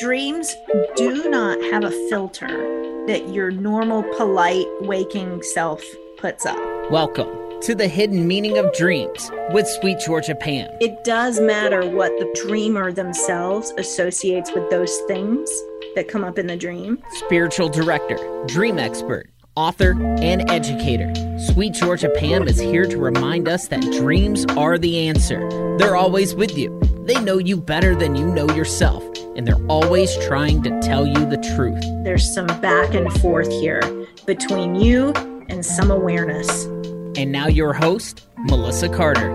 Dreams do not have a filter that your normal, polite, waking self puts up. Welcome to the hidden meaning of dreams with Sweet Georgia Pam. It does matter what the dreamer themselves associates with those things that come up in the dream. Spiritual director, dream expert, author, and educator. Sweet Georgia Pam is here to remind us that dreams are the answer. They're always with you. They know you better than you know yourself, and they're always trying to tell you the truth. There's some back and forth here between you and some awareness. And now, your host, Melissa Carter.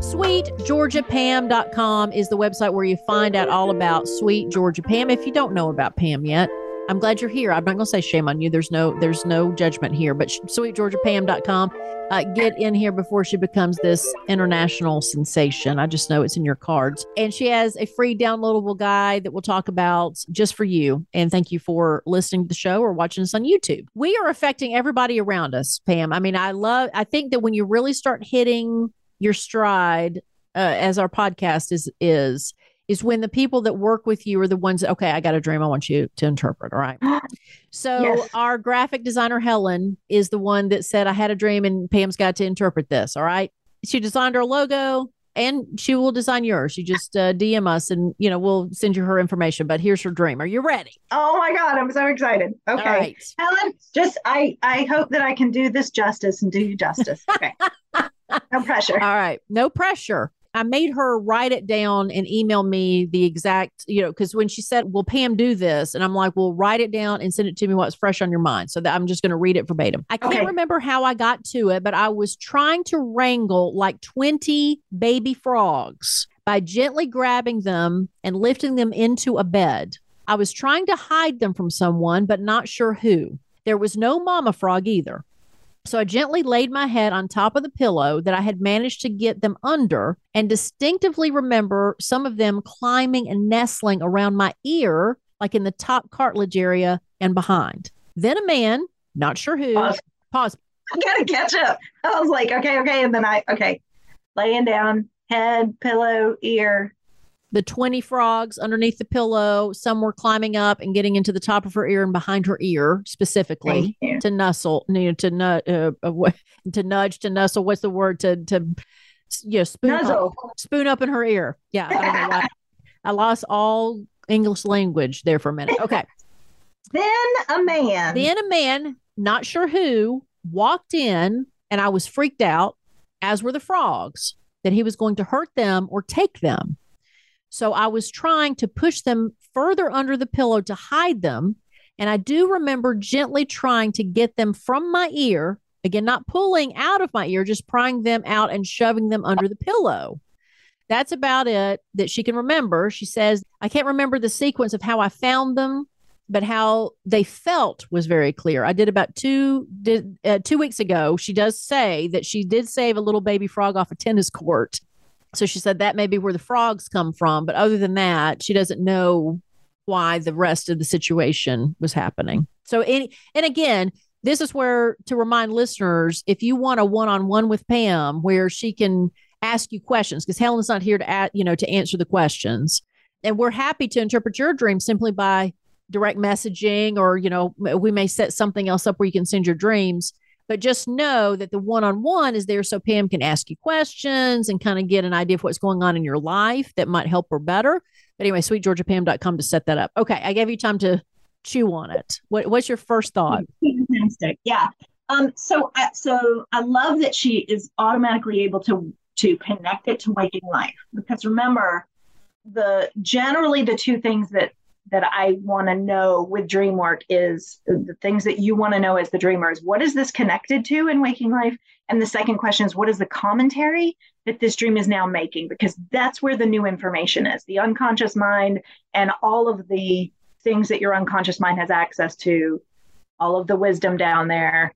SweetGeorgiaPam.com is the website where you find out all about Sweet Georgia Pam. If you don't know about Pam yet, I'm glad you're here. I'm not going to say shame on you. There's no there's no judgment here, but sweetgeorgiapam.com. Uh, get in here before she becomes this international sensation. I just know it's in your cards. And she has a free downloadable guide that we'll talk about just for you. And thank you for listening to the show or watching us on YouTube. We are affecting everybody around us, Pam. I mean, I love, I think that when you really start hitting your stride, uh, as our podcast is, is, is when the people that work with you are the ones that, okay, I got a dream I want you to interpret. All right. So yes. our graphic designer, Helen, is the one that said, I had a dream and Pam's got to interpret this. All right. She designed our logo and she will design yours. You just uh, DM us and, you know, we'll send you her information. But here's her dream. Are you ready? Oh my God. I'm so excited. Okay. Right. Helen, just, I, I hope that I can do this justice and do you justice. Okay. no pressure. All right. No pressure. I made her write it down and email me the exact, you know, because when she said, Will Pam do this? And I'm like, Well, write it down and send it to me what's fresh on your mind. So that I'm just going to read it verbatim. I can't okay. remember how I got to it, but I was trying to wrangle like 20 baby frogs by gently grabbing them and lifting them into a bed. I was trying to hide them from someone, but not sure who. There was no mama frog either. So I gently laid my head on top of the pillow that I had managed to get them under and distinctively remember some of them climbing and nestling around my ear, like in the top cartilage area and behind. Then a man, not sure who, pause. pause. I gotta catch up. I was like, okay, okay. And then I, okay, laying down, head, pillow, ear, the 20 frogs underneath the pillow. Some were climbing up and getting into the top of her ear and behind her ear specifically to nuzzle, you know, to, nu- uh, uh, to nudge, to nuzzle. What's the word? To, to, yeah, spoon Nuzzle. up, spoon up in her ear. Yeah. I, I lost all English language there for a minute. Okay. Then a man. Then a man, not sure who, walked in and I was freaked out, as were the frogs, that he was going to hurt them or take them. So I was trying to push them further under the pillow to hide them. And I do remember gently trying to get them from my ear, again, not pulling out of my ear, just prying them out and shoving them under the pillow. That's about it that she can remember. She says, I can't remember the sequence of how I found them, but how they felt was very clear. I did about two did, uh, two weeks ago. She does say that she did save a little baby frog off a tennis court so she said that may be where the frogs come from. But other than that, she doesn't know why the rest of the situation was happening. So, any, and again, this is where to remind listeners if you want a one on one with Pam where she can ask you questions, because Helen's not here to, you know, to answer the questions. And we're happy to interpret your dream simply by direct messaging or, you know, we may set something else up where you can send your dreams but just know that the one on one is there so Pam can ask you questions and kind of get an idea of what's going on in your life that might help her better. But anyway, sweetgeorgiapam.com to set that up. Okay, I gave you time to chew on it. What, what's your first thought? Fantastic. Yeah. Um, so, uh, so I love that she is automatically able to to connect it to waking life because remember, the generally the two things that that I want to know with dream work is the things that you want to know as the dreamers. What is this connected to in waking life? And the second question is, what is the commentary that this dream is now making? Because that's where the new information is the unconscious mind and all of the things that your unconscious mind has access to, all of the wisdom down there,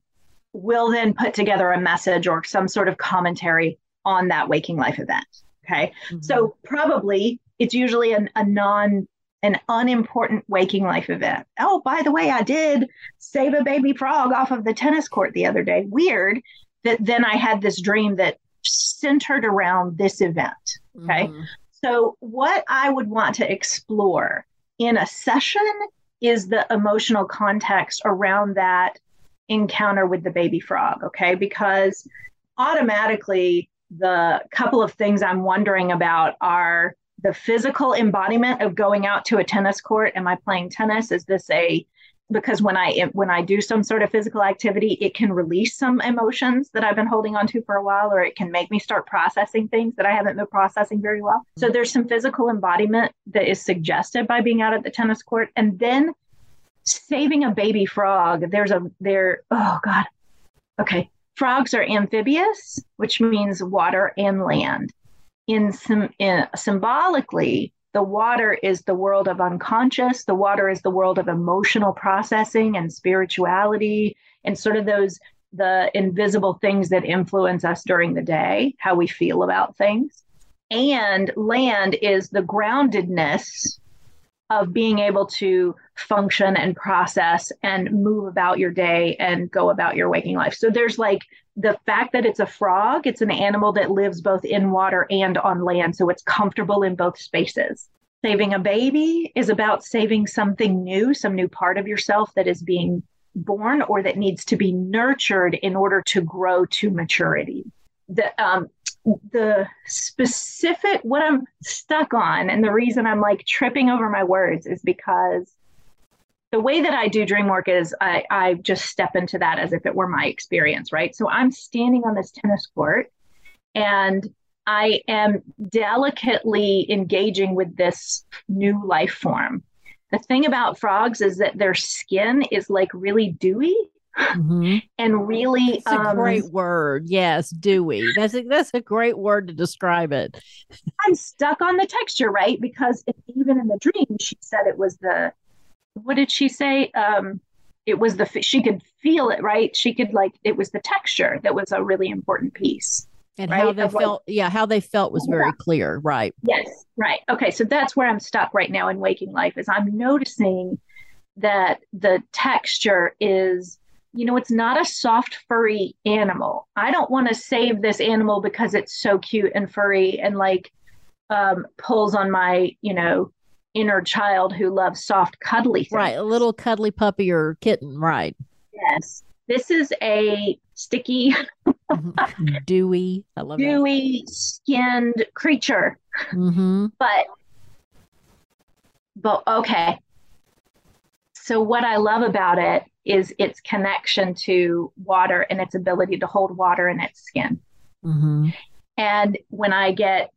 will then put together a message or some sort of commentary on that waking life event. Okay. Mm-hmm. So probably it's usually an, a non an unimportant waking life event. Oh, by the way, I did save a baby frog off of the tennis court the other day. Weird that then I had this dream that centered around this event. Okay. Mm-hmm. So, what I would want to explore in a session is the emotional context around that encounter with the baby frog, okay? Because automatically, the couple of things I'm wondering about are the physical embodiment of going out to a tennis court. Am I playing tennis? Is this a because when I when I do some sort of physical activity, it can release some emotions that I've been holding on to for a while, or it can make me start processing things that I haven't been processing very well. So there's some physical embodiment that is suggested by being out at the tennis court, and then saving a baby frog. There's a there. Oh God. Okay. Frogs are amphibious, which means water and land. In, some in symbolically, the water is the world of unconscious the water is the world of emotional processing and spirituality and sort of those the invisible things that influence us during the day how we feel about things. And land is the groundedness of being able to function and process and move about your day and go about your waking life so there's like the fact that it's a frog, it's an animal that lives both in water and on land, so it's comfortable in both spaces. Saving a baby is about saving something new, some new part of yourself that is being born or that needs to be nurtured in order to grow to maturity. The um, the specific what I'm stuck on, and the reason I'm like tripping over my words is because the way that I do dream work is I, I just step into that as if it were my experience, right? So I'm standing on this tennis court and I am delicately engaging with this new life form. The thing about frogs is that their skin is like really dewy. Mm-hmm. And really, it's a um, great word. Yes, dewy. That's a, that's a great word to describe it. I'm stuck on the texture, right? Because even in the dream, she said it was the what did she say? Um, it was the she could feel it, right? She could like it was the texture that was a really important piece. And right? how they of felt, like, yeah, how they felt was very clear, right? Yes, right. Okay, so that's where I'm stuck right now in waking life is I'm noticing that the texture is you know, it's not a soft, furry animal. I don't want to save this animal because it's so cute and furry and like um, pulls on my, you know, inner child who loves soft, cuddly things. Right. A little cuddly puppy or kitten. Right. Yes. This is a sticky, dewy, I love dewy that. skinned creature. Mm-hmm. But, but okay. So, what I love about it is its connection to water and its ability to hold water in its skin. Mm-hmm. And when I get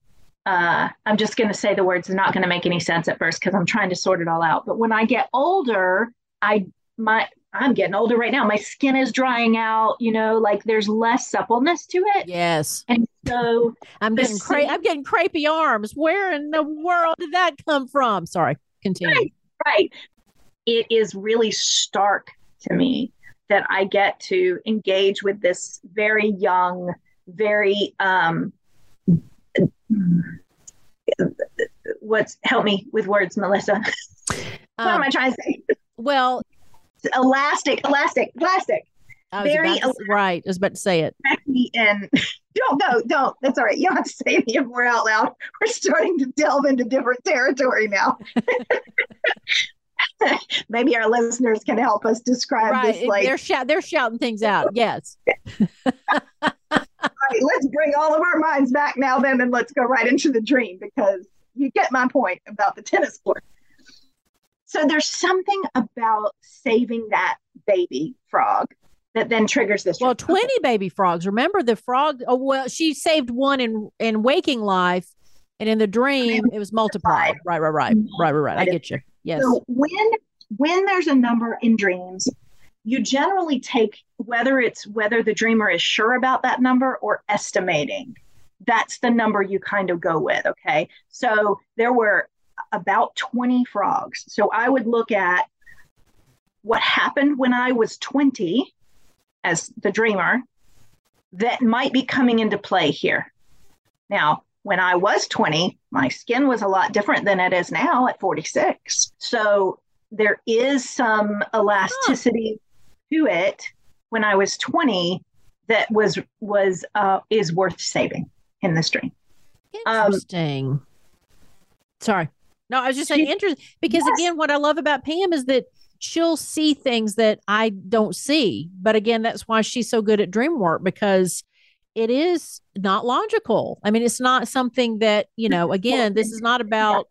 uh, I'm just going to say the words are not going to make any sense at first because I'm trying to sort it all out. But when I get older, I my I'm getting older right now. My skin is drying out. You know, like there's less suppleness to it. Yes. And so I'm getting cra- I'm getting crepey arms. Where in the world did that come from? Sorry. Continue. Right. Right. It is really stark to me that I get to engage with this very young, very um, what's help me with words, Melissa? what um, am I trying to say? Well, elastic, elastic, plastic. Very to, right. I was about to say it. And don't go, don't. That's all right. You don't have to say any more out loud. We're starting to delve into different territory now. Maybe our listeners can help us describe right. this. Like they're shout, they're shouting things out. Yes. right, let's bring all of our minds back now, then, and let's go right into the dream because you get my point about the tennis court. So there's something about saving that baby frog that then triggers this. Well, 20 baby frogs. Remember the frog? Oh, well, she saved one in in waking life, and in the dream it was multiplied. Right, right, right, mm-hmm. right, right, right. I get you. Yes. So when when there's a number in dreams, you generally take whether it's whether the dreamer is sure about that number or estimating. That's the number you kind of go with okay? So there were about 20 frogs. So i would look at what happened when i was 20 as the dreamer that might be coming into play here. Now when i was 20 my skin was a lot different than it is now at 46 so there is some elasticity to it when I was 20 that was was uh, is worth saving in this dream. Interesting. Um, Sorry. No, I was just saying She- interesting because Yes. again, what I love about Pam is that she'll see things that I don't see. But again, that's why she's so good at dream work because it is not logical. I mean, it's not something that, you know, again, this is not about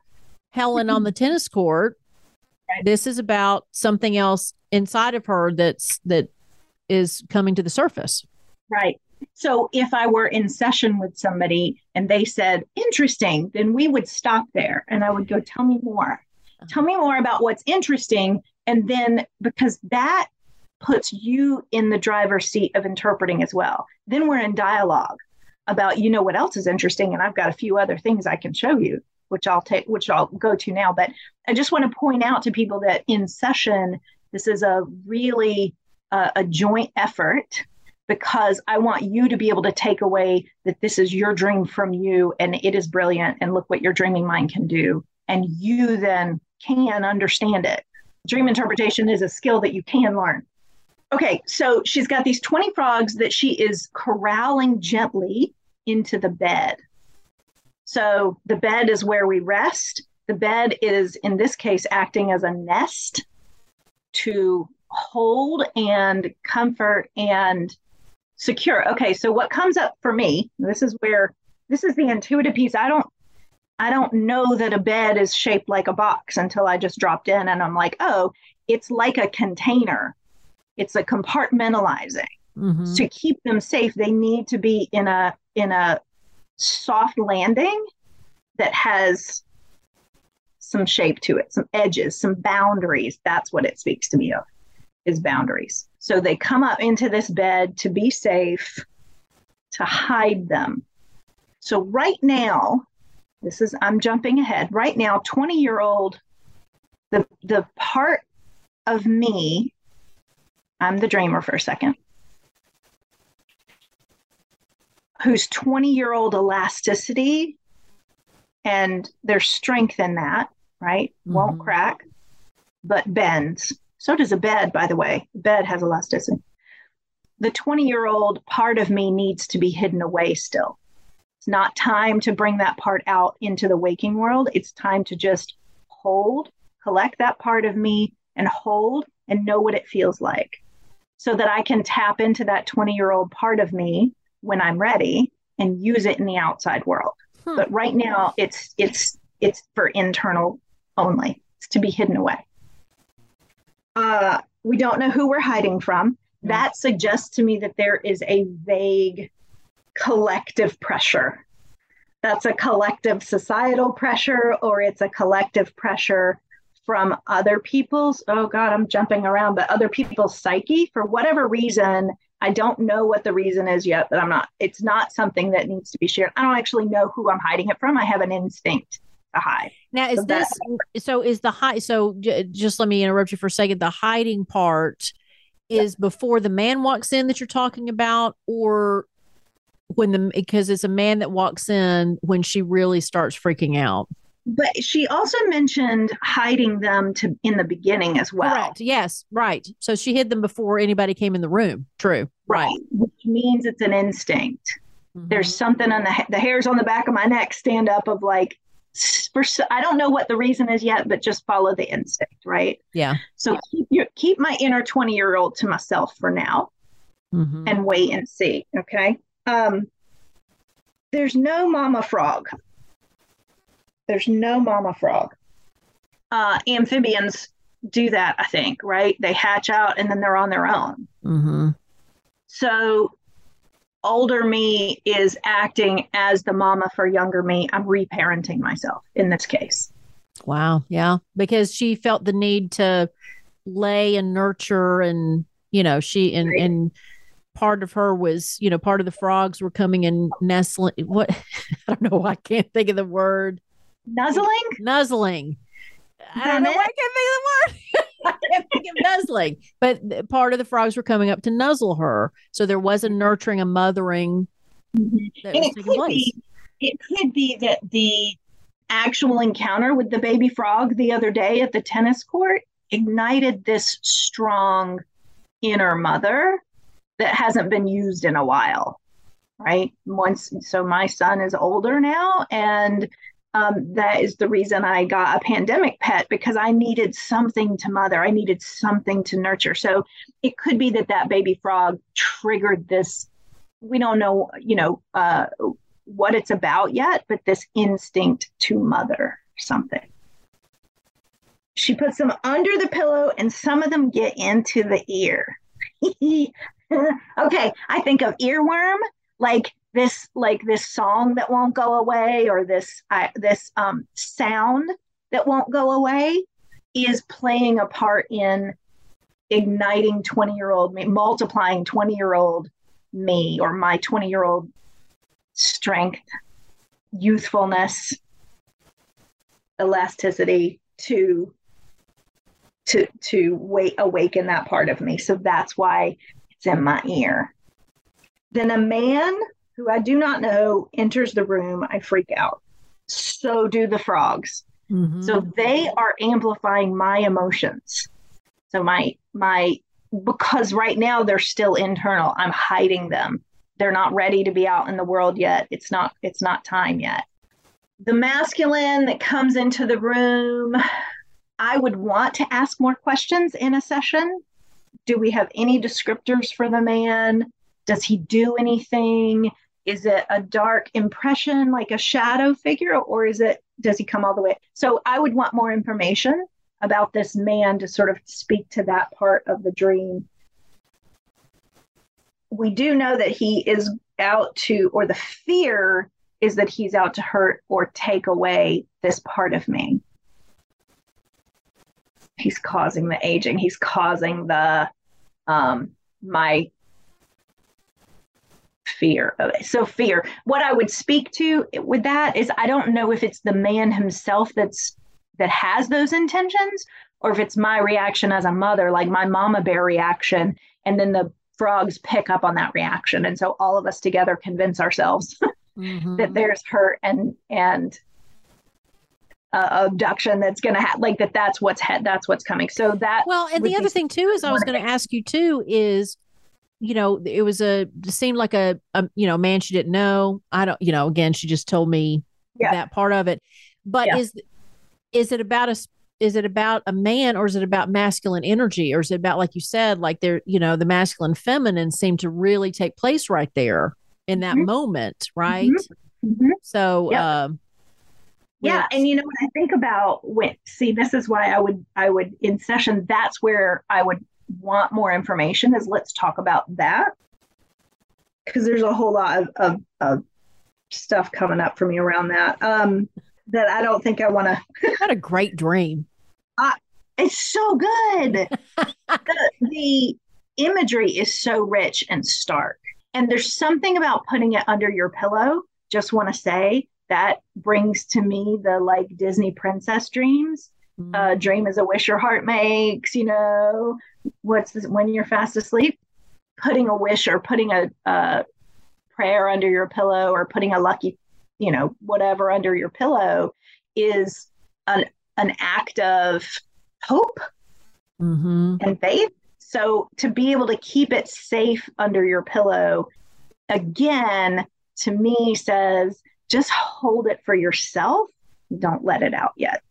Helen on the tennis court. Right. This is about something else inside of her that's that is coming to the surface. Right. So if I were in session with somebody and they said, interesting, then we would stop there and I would go, tell me more. Uh-huh. Tell me more about what's interesting. And then because that puts you in the driver's seat of interpreting as well. Then we're in dialogue about, you know, what else is interesting. And I've got a few other things I can show you, which I'll take, which I'll go to now. But I just want to point out to people that in session, this is a really uh, a joint effort because I want you to be able to take away that this is your dream from you and it is brilliant and look what your dreaming mind can do. And you then can understand it. Dream interpretation is a skill that you can learn. Okay, so she's got these 20 frogs that she is corralling gently into the bed. So the bed is where we rest. The bed is, in this case, acting as a nest to hold and comfort and secure. Okay, so what comes up for me, this is where this is the intuitive piece. I don't I don't know that a bed is shaped like a box until I just dropped in and I'm like, "Oh, it's like a container. It's a compartmentalizing. Mhm. To keep them safe, they need to be in a in a soft landing that has some shape to it, some edges, some boundaries. That's what it speaks to me of is boundaries. So they come up into this bed to be safe, to hide them. So right now, this is I'm jumping ahead. Right now, 20 year old, the the part of me, I'm the dreamer for a second, whose 20 year old elasticity and there's strength in that, right? Won't Mhm. crack, but bends. So does a bed, by the way. A bed has elasticity. The 20 year old part of me needs to be hidden away still. It's not time to bring that part out into the waking world. It's time to just hold, collect that part of me and hold and know what it feels like so that I can tap into that 20 year old part of me when I'm ready and use it in the outside world. Hmm. But right now it's it's it's for internal only. It's to be hidden away. Uh, we don't know who we're hiding from. That suggests to me that there is a vague collective pressure. That's a collective societal pressure, or it's a collective pressure from other people's, oh God, I'm jumping around, but other people's psyche for whatever reason. I don't know what the reason is yet, but I'm not, it's not something that needs to be shared. I don't actually know who I'm hiding it from. I have an instinct to hide. Now, is So that- this so? Is the high, So, j- just let me interrupt you for a second. The hiding part is before the man walks in that you're talking about, or when the because it's a man that walks in when she really starts freaking out. But she also mentioned hiding them to in the beginning as well. Correct. Yes. Right. So she hid them before anybody came in the room. True. Right. Which means it's an instinct. Mhm. There's something on the the hairs on the back of my neck stand up of like for I don't know what the reason is yet, but just follow the instinct, right? Yeah. So keep your keep my inner 20 year old to myself for now Mhm. and wait and see. Okay. Um, there's no mama frog. There's no mama frog. Uh, amphibians do that, I think, right? They hatch out and then they're on their own. Mhm. So older me is acting as the mama for younger me. I'm reparenting myself in this case. Wow. Yeah. Because she felt the need to lay and nurture and, you know, she and, Right. and part of her was, you know, part of the frogs were coming and nestling. What? I don't know. I can't think of the word. Nuzzling? Nuzzling. I don't know why I can't think of the word. I can't think of nuzzling. But part of the frogs were coming up to nuzzle her. So there was a nurturing, a mothering mm-hmm. that And was taking could place. be it could be that the actual encounter with the baby frog the other day at the tennis court ignited this strong inner mother that hasn't been used in a while right once so my son is older now and um, that is the reason I got a pandemic pet because I needed something to mother. I needed something to nurture. So it could be that that baby frog triggered this. We don't know, you know, uh, what it's about yet, but this instinct to mother something. She puts them under the pillow, and some of them get into the ear. okay, I think of earworm, like this like this song that won't go away or this this um, sound that won't go away is playing a part in igniting 20 year old me multiplying 20 year old me or my 20 year old strength youthfulness elasticity to to to wait awaken that part of me. So that's why it's in my ear. Then a man who I do not know enters the room, I freak out. So do the frogs. Mm-hmm. So they are amplifying my emotions. So my my because right now they're still internal. I'm hiding them. They're not ready to be out in the world yet. It's not it's not time yet. The masculine that comes into the room, I would want to ask more questions in a session. Do we have any descriptors for the man? Does he do anything? Is it a dark impression, like a shadow figure, or is it, does he come all the way? So I would want more information about this man to sort of speak to that part of the dream. We do know that he is out to, or the fear is that he's out to hurt or take away this part of me. He's causing the aging, he's causing the, um, my fear of it. So fear. What I would speak to with that is I don't know if it's the man himself that's that has those intentions or if it's my reaction as a mother, like my mama bear reaction, and then the frogs pick up on that reaction. And so all of us together convince ourselves mm-hmm. that there's hurt and and uh, abduction that's going to happen like that that's what's he- that's what's coming so that well and the other thing too is i was going to ask you too is you know, it was a it seemed like a, a, you know man she didn't know. I don't, you know, again, she just told me yeah. that part of it. But yeah. is is it about a is it about a man or is it about masculine energy or is it about like you said like there you know the masculine feminine seem to really take place right there in that mm-hmm. moment right mm-hmm. Mm-hmm. so yep. um yeah and you know when i think about when see this is why i would i would in session that's where i would want more information is let's talk about that because there's a whole lot of, of, of, stuff coming up for me around that um, that I don't think I want to. Had a great dream. Uh, it's so good. the, the imagery is so rich and stark, and there's something about putting it under your pillow. Just want to say that brings to me the like Disney princess dreams. Mm. Uh, dream is a wish your heart makes. You know, what's this, when you're fast asleep, putting a wish or putting a, a prayer under your pillow or putting a lucky, you know, whatever under your pillow is an an act of hope mm-hmm. and faith. So to be able to keep it safe under your pillow, again, to me says just hold it for yourself. Don't let it out yet.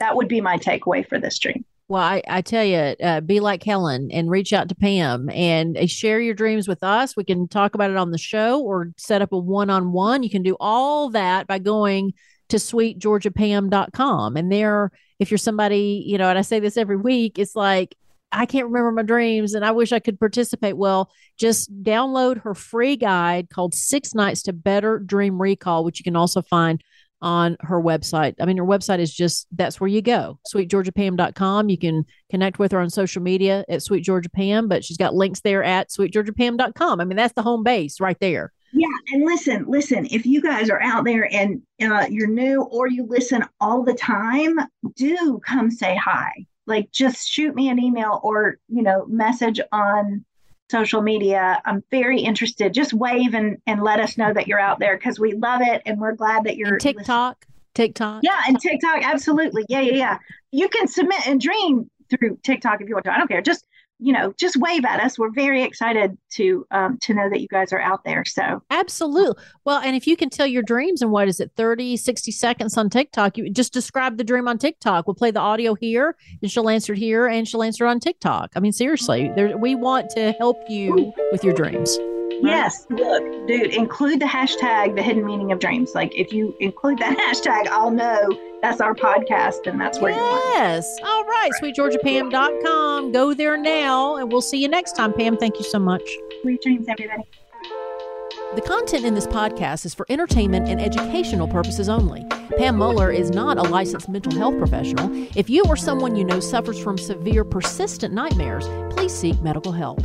That would be my takeaway for this dream. Well, I, I tell you, uh, be like Helen and reach out to Pam and uh, share your dreams with us. We can talk about it on the show or set up a one on one. You can do all that by going to sweetgeorgiapam.com. And there, if you're somebody, you know, and I say this every week, it's like, I can't remember my dreams and I wish I could participate. Well, just download her free guide called Six Nights to Better Dream Recall, which you can also find on her website. I mean, her website is just that's where you go, sweetgeorgiapam.com. You can connect with her on social media at Sweet Georgia Pam, but she's got links there at sweetgeorgiapam.com. I mean, that's the home base right there. Yeah. And listen, listen, if you guys are out there and uh, you're new or you listen all the time, do come say hi. Like just shoot me an email or, you know, message on social media. I'm very interested. Just wave and, and let us know that you're out there because we love it and we're glad that you're and TikTok. Listening. TikTok. Yeah, and TikTok, absolutely. Yeah, yeah, yeah. You can submit and dream through TikTok if you want to. I don't care. Just you know, just wave at us. We're very excited to um, to know that you guys are out there. So absolutely. Well, and if you can tell your dreams and what is it, 30, 60 seconds on TikTok, you just describe the dream on TikTok. We'll play the audio here and she'll answer it here and she'll answer on TikTok. I mean, seriously, there, we want to help you with your dreams. Yes, look, dude, include the hashtag the hidden meaning of dreams. Like if you include that hashtag, I'll know that's our podcast and that's where yes. you're Yes. All right, sweetgeorgiapam.com. Go there now and we'll see you next time. Pam, thank you so much. Sweet dreams, everybody. The content in this podcast is for entertainment and educational purposes only. Pam Muller is not a licensed mental health professional. If you or someone you know suffers from severe, persistent nightmares, please seek medical help.